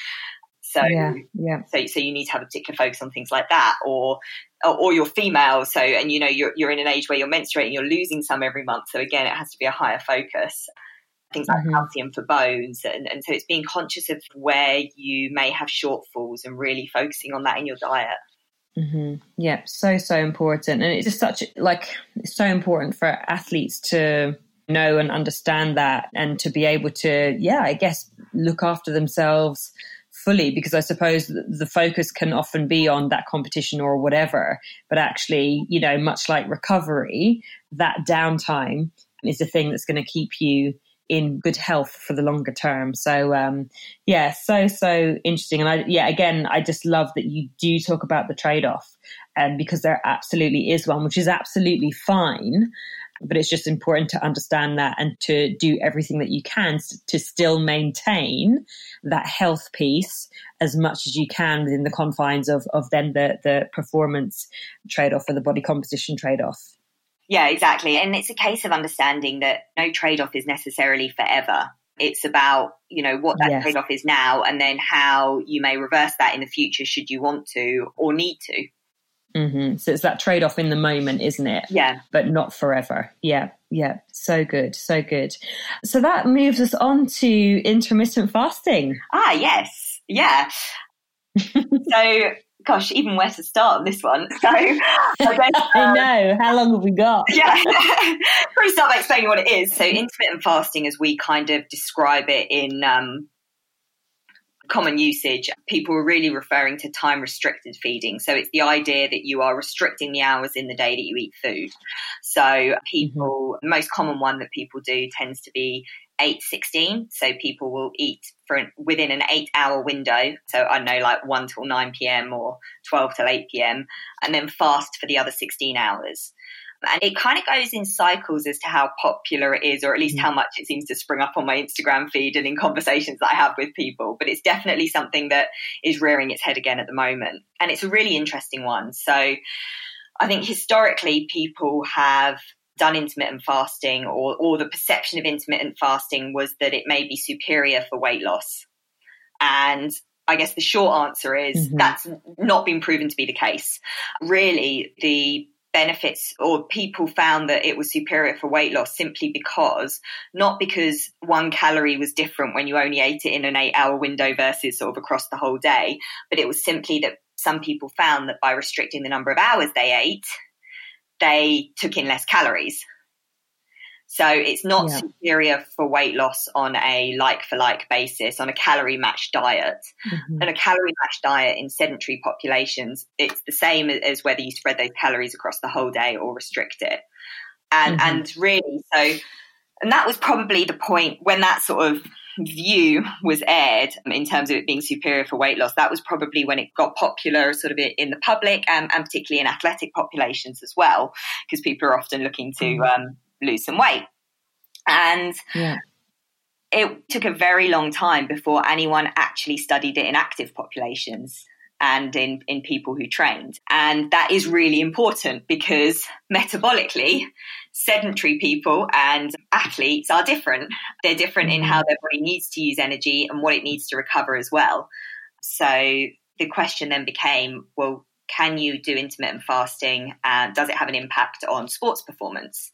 So, yeah, yeah. So, so you need to have a particular focus on things like that, or, or, or you're female. So, and you know, you're you're in an age where you're menstruating, you're losing some every month. So again, it has to be a higher focus. Things like mm-hmm. calcium for bones, and, and so it's being conscious of where you may have shortfalls and really focusing on that in your diet. Mm-hmm. Yeah, so so important, and it's just such like it's so important for athletes to know and understand that, and to be able to, yeah, I guess look after themselves fully because I suppose the focus can often be on that competition or whatever. But actually, you know, much like recovery, that downtime is the thing that's going to keep you in good health for the longer term. So, um, yeah, so, so interesting. And I, yeah, again, I just love that you do talk about the trade off um, because there absolutely is one, which is absolutely fine. But it's just important to understand that and to do everything that you can to still maintain that health piece as much as you can within the confines of, of then the, the performance trade off or the body composition trade off. Yeah, exactly. And it's a case of understanding that no trade off is necessarily forever. It's about, you know, what that yes. trade off is now and then how you may reverse that in the future should you want to or need to. Mm-hmm. So it's that trade off in the moment, isn't it? Yeah. But not forever. Yeah. Yeah. So good. So good. So that moves us on to intermittent fasting. Ah, yes. Yeah. *laughs* so, gosh, even where to start on this one. So, I, *laughs* I know. How long have we got? *laughs* yeah. *laughs* Probably start by explaining what it is. So, intermittent fasting, as we kind of describe it in um, common usage, people are really referring to time restricted feeding. So it's the idea that you are restricting the hours in the day that you eat food. So people, mm-hmm. the most common one that people do tends to be 8.16. So people will eat for an, within an eight hour window. So I know like 1 till 9 p.m. or 12 till 8 p.m. and then fast for the other 16 hours. And it kind of goes in cycles as to how popular it is, or at least mm. how much it seems to spring up on my Instagram feed and in conversations that I have with people. But it's definitely something that is rearing its head again at the moment. And it's a really interesting one. So I think historically people have done intermittent fasting or, or the perception of intermittent fasting was that it may be superior for weight loss. And I guess the short answer is mm-hmm. that's not been proven to be the case. Really, the benefits or people found that it was superior for weight loss simply because not because one calorie was different when you only ate it in an eight hour window versus sort of across the whole day, but it was simply that some people found that by restricting the number of hours they ate, they took in less calories. So it's not yeah. superior for weight loss on a like for like basis on a calorie matched diet. Mm-hmm. And a calorie matched diet in sedentary populations, it's the same as whether you spread those calories across the whole day or restrict it. And mm-hmm. and really so and that was probably the point when that sort of view was aired in terms of it being superior for weight loss. That was probably when it got popular, sort of in the public and, and particularly in athletic populations as well, because people are often looking to mm. um, lose some weight. And yeah. it took a very long time before anyone actually studied it in active populations and in, in people who trained. And that is really important because metabolically, sedentary people and athletes are different. They're different in how their body needs to use energy and what it needs to recover as well. So the question then became well, can you do intermittent fasting and does it have an impact on sports performance?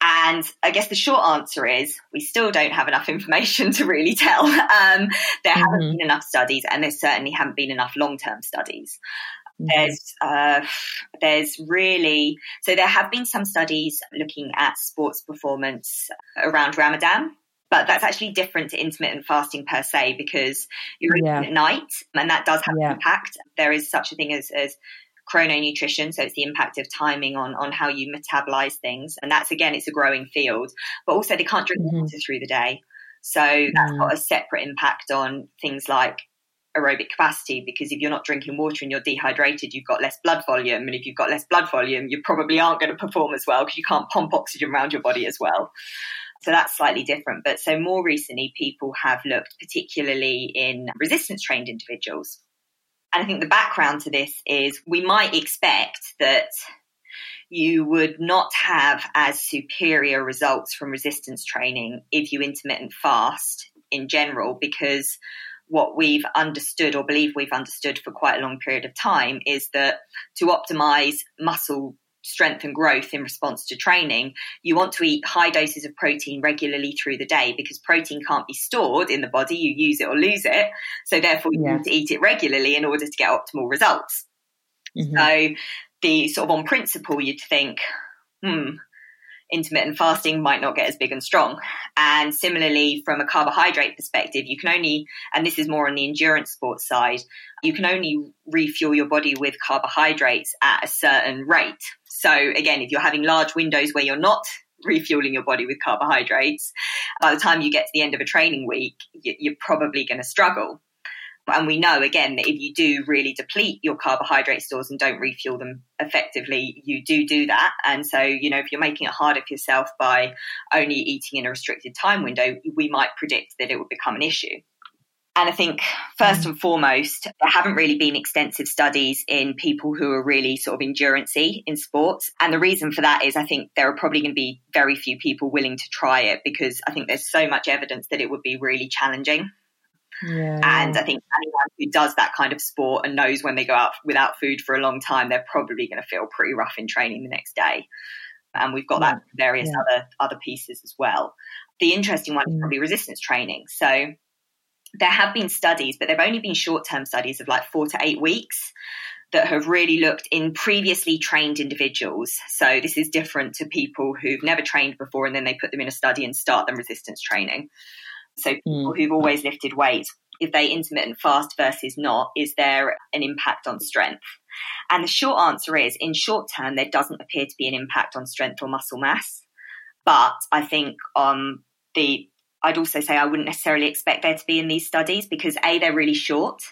And I guess the short answer is we still don't have enough information *laughs* to really tell. Um, there mm-hmm. haven't been enough studies, and there certainly haven't been enough long-term studies. Mm-hmm. There's uh, there's really so there have been some studies looking at sports performance around Ramadan, but that's actually different to intermittent fasting per se because you're yeah. eating at night, and that does have yeah. an impact. There is such a thing as, as chrononutrition. So it's the impact of timing on, on how you metabolize things. And that's again, it's a growing field, but also they can't drink mm-hmm. water through the day. So that's mm. got a separate impact on things like aerobic capacity because if you're not drinking water and you're dehydrated, you've got less blood volume. And if you've got less blood volume, you probably aren't going to perform as well because you can't pump oxygen around your body as well. So that's slightly different. But so more recently, people have looked particularly in resistance trained individuals. And I think the background to this is we might expect that you would not have as superior results from resistance training if you intermittent fast in general, because what we've understood or believe we've understood for quite a long period of time is that to optimize muscle strength and growth in response to training, you want to eat high doses of protein regularly through the day because protein can't be stored in the body. You use it or lose it. So therefore you yeah. need to eat it regularly in order to get optimal results. Mm-hmm. So the sort of on principle, you'd think, hmm, intermittent fasting might not get as big and strong. And similarly, from a carbohydrate perspective, you can only, and this is more on the endurance sports side, you can only refuel your body with carbohydrates at a certain rate. So again, if you're having large windows where you're not refueling your body with carbohydrates, by the time you get to the end of a training week, you're probably going to struggle. And we know again that if you do really deplete your carbohydrate stores and don't refuel them effectively, you do do that. And so, you know, if you're making it harder for yourself by only eating in a restricted time window, we might predict that it would become an issue. And I think first and foremost, there haven't really been extensive studies in people who are really sort of endurancy in sports. And the reason for that is I think there are probably going to be very few people willing to try it because I think there's so much evidence that it would be really challenging. Yeah. And I think anyone who does that kind of sport and knows when they go out without food for a long time, they're probably going to feel pretty rough in training the next day. And we've got yeah. that various yeah. other other pieces as well. The interesting one is mm. probably resistance training. So there have been studies, but they've only been short term studies of like four to eight weeks that have really looked in previously trained individuals. So this is different to people who've never trained before and then they put them in a study and start them resistance training. So people mm. who've always lifted weights, if they intermittent fast versus not, is there an impact on strength? And the short answer is in short term, there doesn't appear to be an impact on strength or muscle mass. But I think um, the I'd also say I wouldn't necessarily expect there to be in these studies because A, they're really short.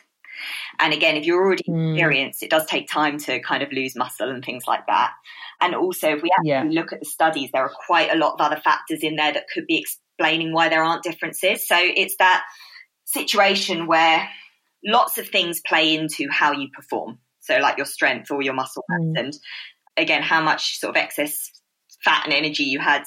And again, if you're already mm. experienced, it does take time to kind of lose muscle and things like that. And also, if we actually yeah. look at the studies, there are quite a lot of other factors in there that could be explaining why there aren't differences. So it's that situation where lots of things play into how you perform. So, like your strength or your muscle mass, mm. and again, how much sort of excess fat and energy you had,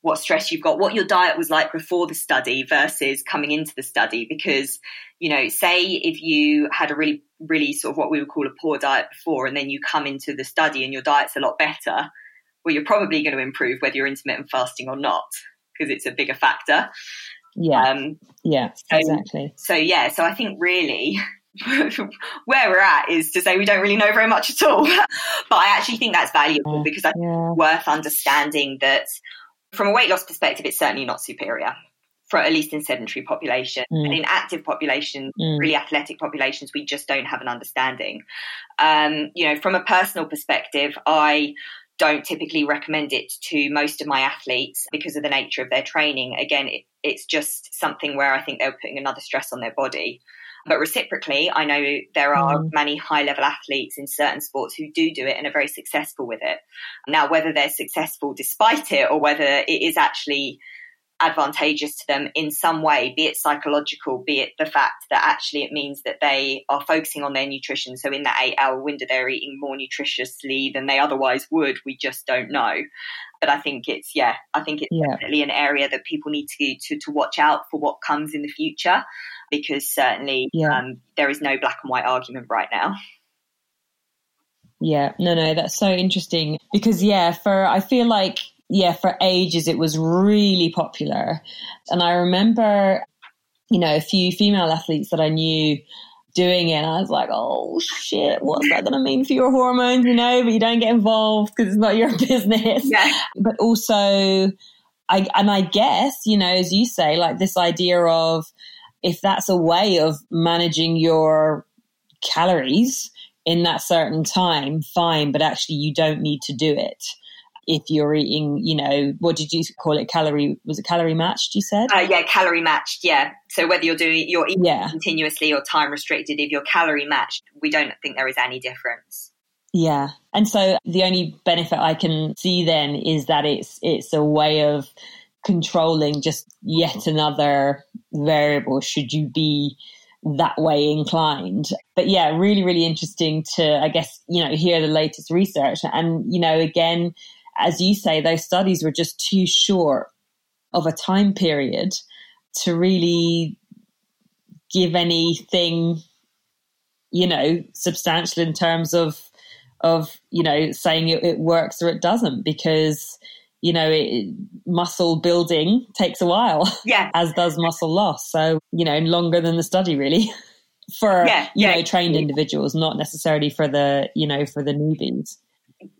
what stress you've got, what your diet was like before the study versus coming into the study. Because, you know, say if you had a really, really sort of what we would call a poor diet before, and then you come into the study and your diet's a lot better, well, you're probably going to improve whether you're intermittent fasting or not because it's a bigger factor. Yeah. Um, yeah, so, exactly. So, yeah, so I think really *laughs* where we're at is to say we don't really know very much at all. *laughs* but I actually think that's valuable because I yeah. worth understanding that from a weight loss perspective, it's certainly not superior. For at least in sedentary population, mm. and in active populations, mm. really athletic populations, we just don't have an understanding. Um, you know, from a personal perspective, I don't typically recommend it to most of my athletes because of the nature of their training. Again, it, it's just something where I think they're putting another stress on their body. But reciprocally, I know there are mm. many high level athletes in certain sports who do do it and are very successful with it. Now, whether they're successful despite it or whether it is actually advantageous to them in some way, be it psychological, be it the fact that actually it means that they are focusing on their nutrition. So in that eight hour window, they're eating more nutritiously than they otherwise would. We just don't know. But I think it's, yeah, I think it's yeah. definitely an area that people need to, to, to watch out for what comes in the future because certainly yeah. um, there is no black and white argument right now. Yeah, no, no, that's so interesting because, yeah, for I feel like yeah, for ages it was really popular. And I remember, you know, a few female athletes that I knew doing it. And I was like, oh shit, what's that going to mean for your hormones? You know, but you don't get involved because it's not your *laughs* business. Yeah. But also, I, and I guess, you know, as you say, like this idea of if that's a way of managing your calories in that certain time, fine, but actually you don't need to do it if you're eating, you know, what did you call it? Calorie was it calorie matched? You said, uh, yeah, calorie matched. Yeah. So whether you're doing you're eating yeah. continuously or time restricted, if you're calorie matched, we don't think there is any difference. Yeah, and so the only benefit I can see then is that it's it's a way of controlling just yet another variable. Should you be that way inclined. But yeah, really, really interesting to, I guess, you know, hear the latest research. And, you know, again, as you say, those studies were just too short of a time period to really give anything, you know, substantial in terms of of you know saying it, it works or it doesn't because you know it, muscle building takes a while *laughs* yeah. as does muscle loss. So you know longer than the study really *laughs* for yeah, you yeah. know trained individuals not necessarily for the you know for the newbies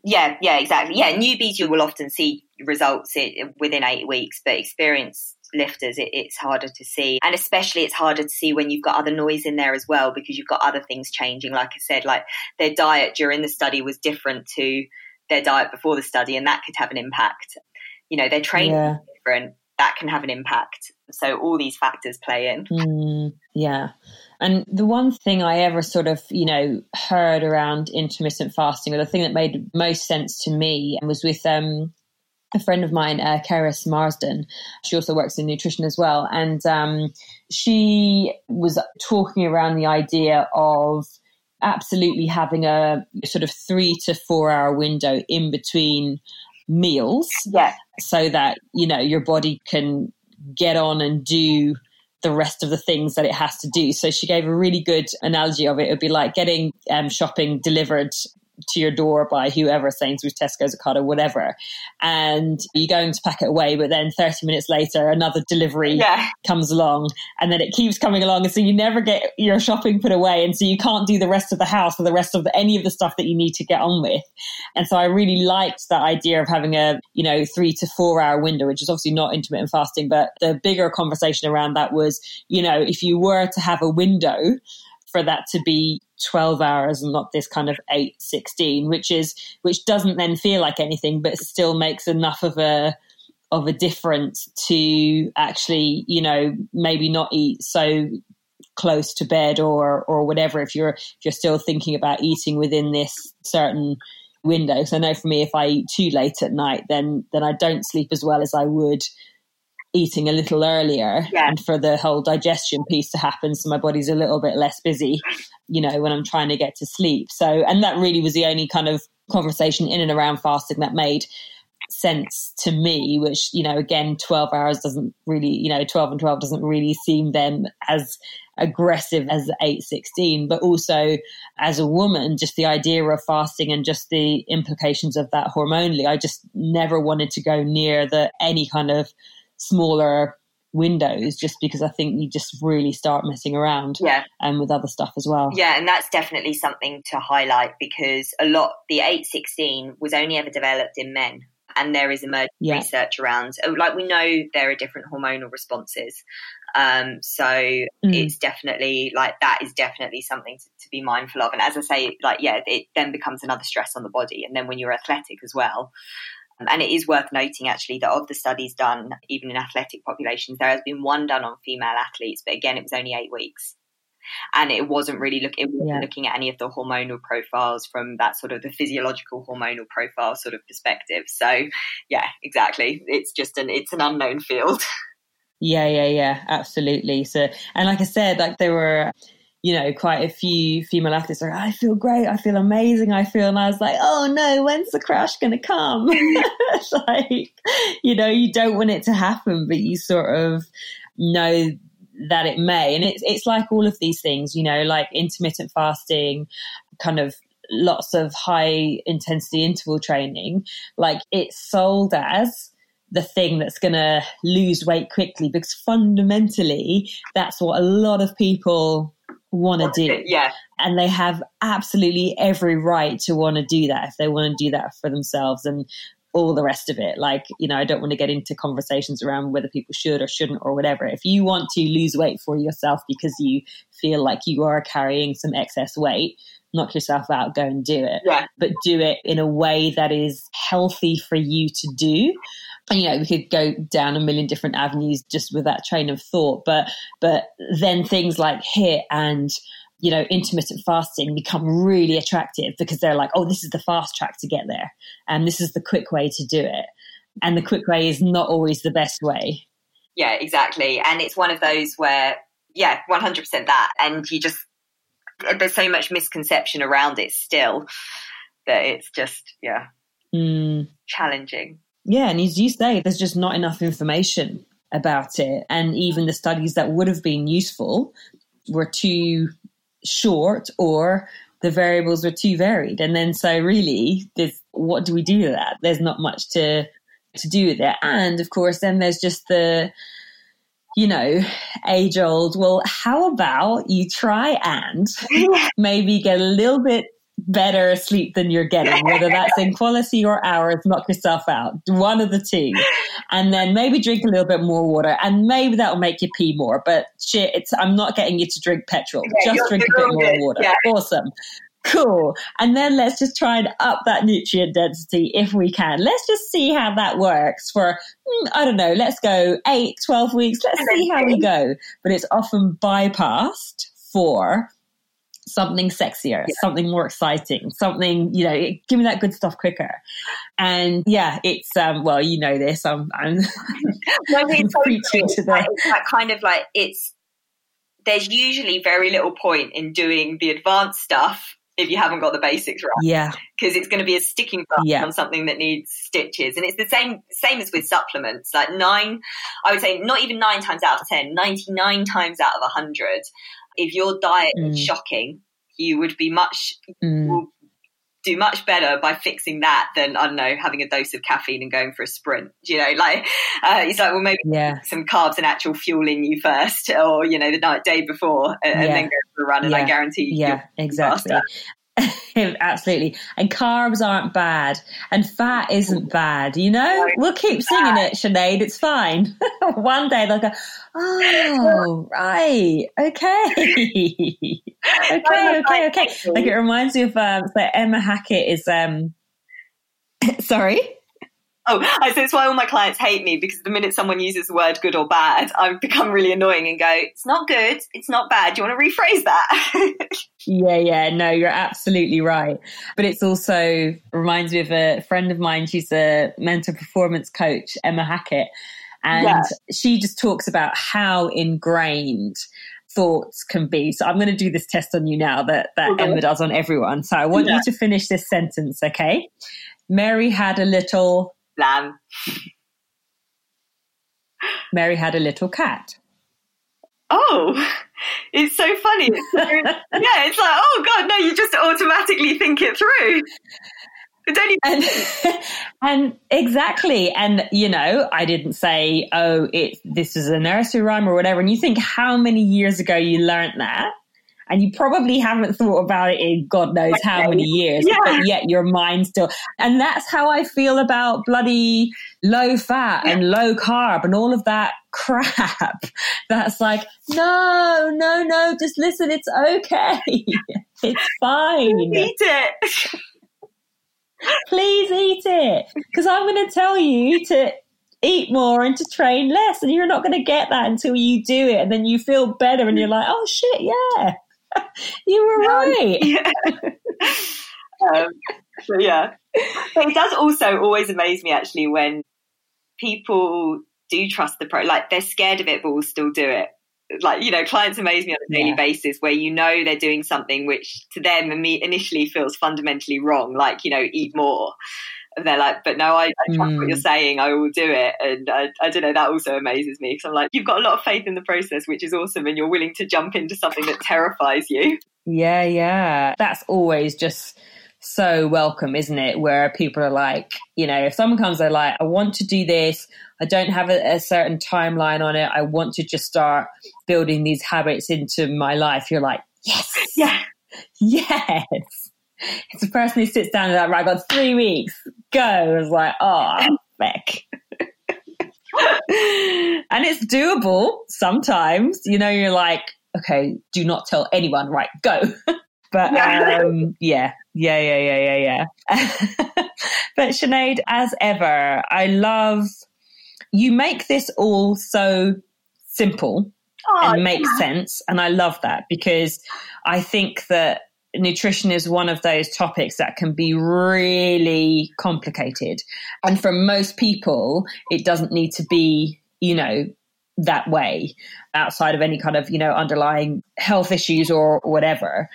yeah, yeah, exactly. Yeah, newbies you will often see results within eight weeks, but experienced lifters it, it's harder to see. And especially it's harder to see when you've got other noise in there as well because you've got other things changing. Like i said like their diet during the study was different to their diet before the study and that could have an impact. You know their training yeah. different that can have an impact. So all these factors play in. Mm, yeah and the one thing I ever sort of, you know, heard around intermittent fasting, or the thing that made most sense to me, was with um, a friend of mine, uh, Keris Marsden. She also works in nutrition as well. And um, she was talking around the idea of absolutely having a sort of three to four hour window in between meals. Yeah. So that, you know, your body can get on and do the rest of the things that it has to do. So she gave a really good analogy of it. It would be like getting um, shopping delivered to your door by whoever, Sainsbury's, Tesco's, Ocado, whatever. And you're going to pack it away, but then 30 minutes later, another delivery yeah. comes along and then it keeps coming along. And so you never get your shopping put away. And so you can't do the rest of the house or the rest of the, any of the stuff that you need to get on with. And so I really liked that idea of having a, you know, three to four hour window, which is obviously not intermittent fasting, but the bigger conversation around that was, you know, if you were to have a window, for that to be 12 hours and not this kind of 8 16 which is which doesn't then feel like anything but still makes enough of a of a difference to actually you know maybe not eat so close to bed or or whatever if you're if you're still thinking about eating within this certain window. So i know for me if i eat too late at night then then i don't sleep as well as i would eating a little earlier. Yeah. and for the whole digestion piece to happen so my body's a little bit less busy you know when i'm trying to get to sleep. So and that really was the only kind of conversation in and around fasting that made sense to me which you know again 12 hours doesn't really you know 12 and 12 doesn't really seem then as aggressive as 816 but also as a woman just the idea of fasting and just the implications of that hormonally i just never wanted to go near the any kind of smaller windows just because I think you just really start messing around yeah. and with other stuff as well. Yeah, and that's definitely something to highlight because a lot the 816 was only ever developed in men and there is emerging yeah. research around oh, like we know there are different hormonal responses um, so mm. it's definitely like that is definitely something to, to, be mindful of and as i say like yeah it then becomes another stress on the body and then when you're athletic as well Um, and it is worth noting actually that of the studies done, even in athletic populations, there has been one done on female athletes, but again, it was only eight weeks. And it wasn't really look, it wasn't yeah. looking at any of the hormonal profiles from that sort of the physiological hormonal profile sort of perspective. So yeah, exactly. It's just an it's an unknown field. *laughs* Yeah, yeah, yeah, absolutely. So, and like I said, like there were you know, quite a few female athletes are, I feel great, I feel amazing, I feel, and I was like, oh no, when's the crash going to come? *laughs* it's like, you know, you don't want it to happen, but you sort of know that it may. And it's, it's like all of these things, you know, like intermittent fasting, kind of lots of high intensity interval training, like it's sold as, the thing that's going to lose weight quickly because fundamentally that's what a lot of people want to do. Yeah. And they have absolutely every right to want to do that if they want to do that for themselves and all the rest of it. Like, you know, I don't want to get into conversations around whether people should or shouldn't or whatever. If you want to lose weight for yourself because you feel like you are carrying some excess weight, knock yourself out, go and do it. Yeah. But do it in a way that is healthy for you to do. And you know we could go down a million different avenues just with that train of thought but but then things like HIIT and you know intermittent fasting become really attractive because they're like oh this is the fast track to get there and this is the quick way to do it. And the quick way is not always the best way. Yeah exactly. And it's one of those where yeah 100% that. And you just there's so much misconception around it still that it's just yeah mm. challenging yeah, and as you say, there's just not enough information about it. And even the studies that would have been useful were too short or the variables were too varied. And then so really there's what do we do with that? There's not much to to do with it. And of course then there's just the you know, age old, well, how about you try and *laughs* maybe get a little bit better sleep than you're getting, whether that's in *laughs* quality or hours, knock yourself out. One of the two. And then maybe drink a little bit more water and maybe that'll make you pee more. But shit, it's I'm not getting you to drink petrol. Yeah, just drink a bit more water. Yeah. Awesome. Cool. And then let's just try and up that nutrient density if we can. Let's just see how that works for, hmm, I don't know, let's go eight, 12 weeks. Let's see how we go. But it's often bypassed for something sexier, yeah. something more exciting, something, you know, give me that good stuff quicker. And yeah, it's, um, well, you know this, I'm, I'm, *laughs* no, it's *laughs* preaching to that. It's that kind of like, it's, there's usually very little point in doing the advanced stuff if you haven't got the basics right. Yeah. Because it's going to be a sticking point yeah. on something that needs stitches. And it's the same same as with supplements. Like nine, I would say not even nine times out of ten, 99 times out of a hundred, if your diet mm. is shocking, you would be much mm. Do much better by fixing that than I don't know having a dose of caffeine and going for a sprint. You know, *laughs* like uh, he's like, well, maybe yeah. some carbs and actual fuel in you first, *laughs* or you know, the night day before, and, yeah. then go for a run. And. I guarantee, you, yeah, exactly. *laughs* Absolutely. And carbs aren't bad. And fat isn't bad, you know? We'll keep singing it, Sinead. It's fine. *laughs* One day they'll go, oh, *laughs* right. Okay. okay, okay, okay. Like it reminds me of, um, so Emma Hackett is, um, sorry? Oh, I say it's why all my clients hate me because the minute someone uses the word good or bad, I've become really annoying and go, it's not good, it's not bad. Do you want to rephrase that? *laughs* yeah, yeah, no, you're absolutely right. But it's also reminds me of a friend of mine. She's a mental performance coach, Emma Hackett. And yeah. she just talks about how ingrained thoughts can be. So I'm going to do this test on you now that, that okay. Emma does on everyone. So I want yeah. you to finish this sentence, okay? Mary had a little lamb. Mary had a little cat. Oh, it's so funny. It's *laughs* so, yeah, it's like, oh God, no, you just automatically think it through. And, *laughs* and, exactly. And, you know, I didn't say, oh, it, this is a nursery rhyme or whatever. And you think how many years ago you learned that? And you probably haven't thought about it in God knows how many years, yeah. but yet your mind still. And that's how I feel about bloody low fat yeah. and low carb and all of that *laughs* crap. That's like, no, no, no, just listen, it's okay. *laughs* it's fine. Eat it. Please eat it. Because I'm going to tell you to eat more and to train less. And you're not going to get that until you do it. And then you feel better and you're like, oh shit, yeah. *laughs* you were right. *laughs* Yeah. um, so yeah. But it does also always amaze me actually when people do trust the pro, like they're scared of it, but will still do it. Like, you know, clients amaze me on a daily yeah. basis where you know they're doing something which to them initially feels fundamentally wrong, like, you know, eat more and they're like, but no, I, I trust mm. what you're mm. saying. I will do it. And I, I don't know, that also amazes me because I'm like, you've got a lot of faith in the process, which is awesome. And you're willing to jump into something that terrifies you. Yeah, yeah. That's always just so welcome, isn't it? Where people are like, you know, if someone comes, they're like, I want to do this. I don't have a, a certain timeline on it. I want to just start building these habits into my life. You're like, yes. *laughs* Yeah. *laughs* Yes. *laughs* It's the person who sits down and like, right, I got three weeks. Go. I was like, *laughs* oh, feck. *laughs* and it's doable sometimes. You know, you're like, okay, do not tell anyone, right, go. but um, yeah, yeah, yeah, yeah, yeah, yeah. but Sinead, as ever, I love you make this all so simple oh, and makes yeah. sense. And I love that because I think that nutrition is one of those topics that can be really complicated. And for most people, it doesn't need to be, you know, that way outside of any kind of, you know, underlying health issues or whatever.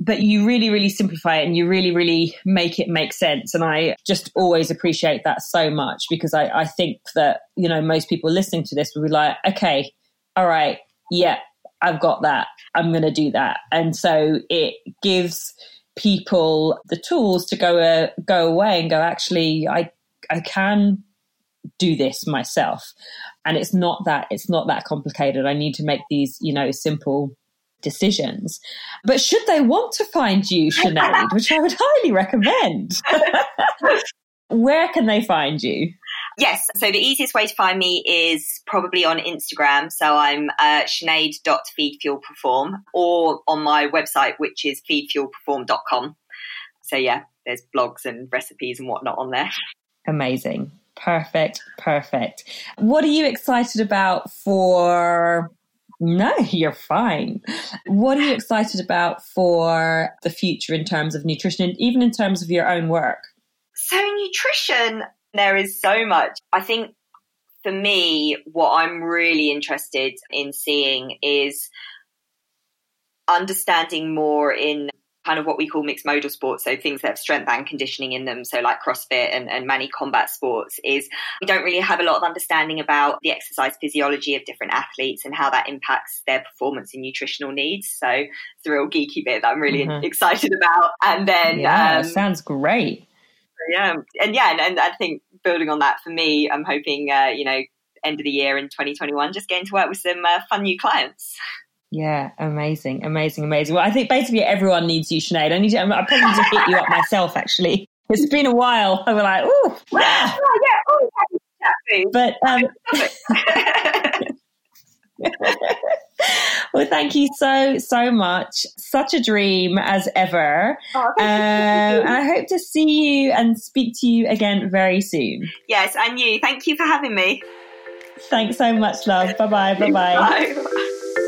But you really, really simplify it and you really, really make it make sense. And I just always appreciate that so much because I, I think that, you know, most people listening to this will be like, okay, all right, yeah, I've got that. I'm going to do that. And so it gives people the tools to go uh, go away and go actually I I can do this myself. And it's not that it's not that complicated. I need to make these you know simple decisions. But should they want to find you Sinead which i would highly recommend. *laughs* Where can they find you Yes. So the easiest way to find me is probably on Instagram. So I'm uh, sinead.feedfuelperform or on my website, which is feedfuelperform.com. So yeah, there's blogs and recipes and whatnot on there. Amazing. Perfect. Perfect. What are you excited about for no, *laughs* you're fine. What are you excited about for the future in terms of nutrition and even in terms of your own work? So, nutrition, there is so much. I think for me, what I'm really interested in seeing is understanding more in kind of what we call mixed modal sports, so things that have strength and conditioning in them, so like CrossFit and, and many combat sports, is we don't really have a lot of understanding about the exercise physiology of different athletes and how that impacts their performance and nutritional needs. So it's a real geeky bit that I'm really mm-hmm. excited about. And then yeah, um, sounds great. Yeah, and yeah, and, and, I think building on that for me, I'm hoping uh, you know end of the year in 2021, just getting to work with some uh, fun new clients. Yeah, amazing, amazing, amazing. Well, I think basically everyone needs you, Sinead. I need to, I probably need to hit you up myself, actually. It's been a while. I was like, oh, *laughs* yeah. Oh, yeah. Oh, yeah. But, um, *laughs* *laughs* well, thank you so, so much. Such a dream as ever. Oh, um, and I hope to see you and speak to you again very soon. Yes, and you. Thank you for having me. Thanks so much, love. Bye-bye. Bye-bye. Bye.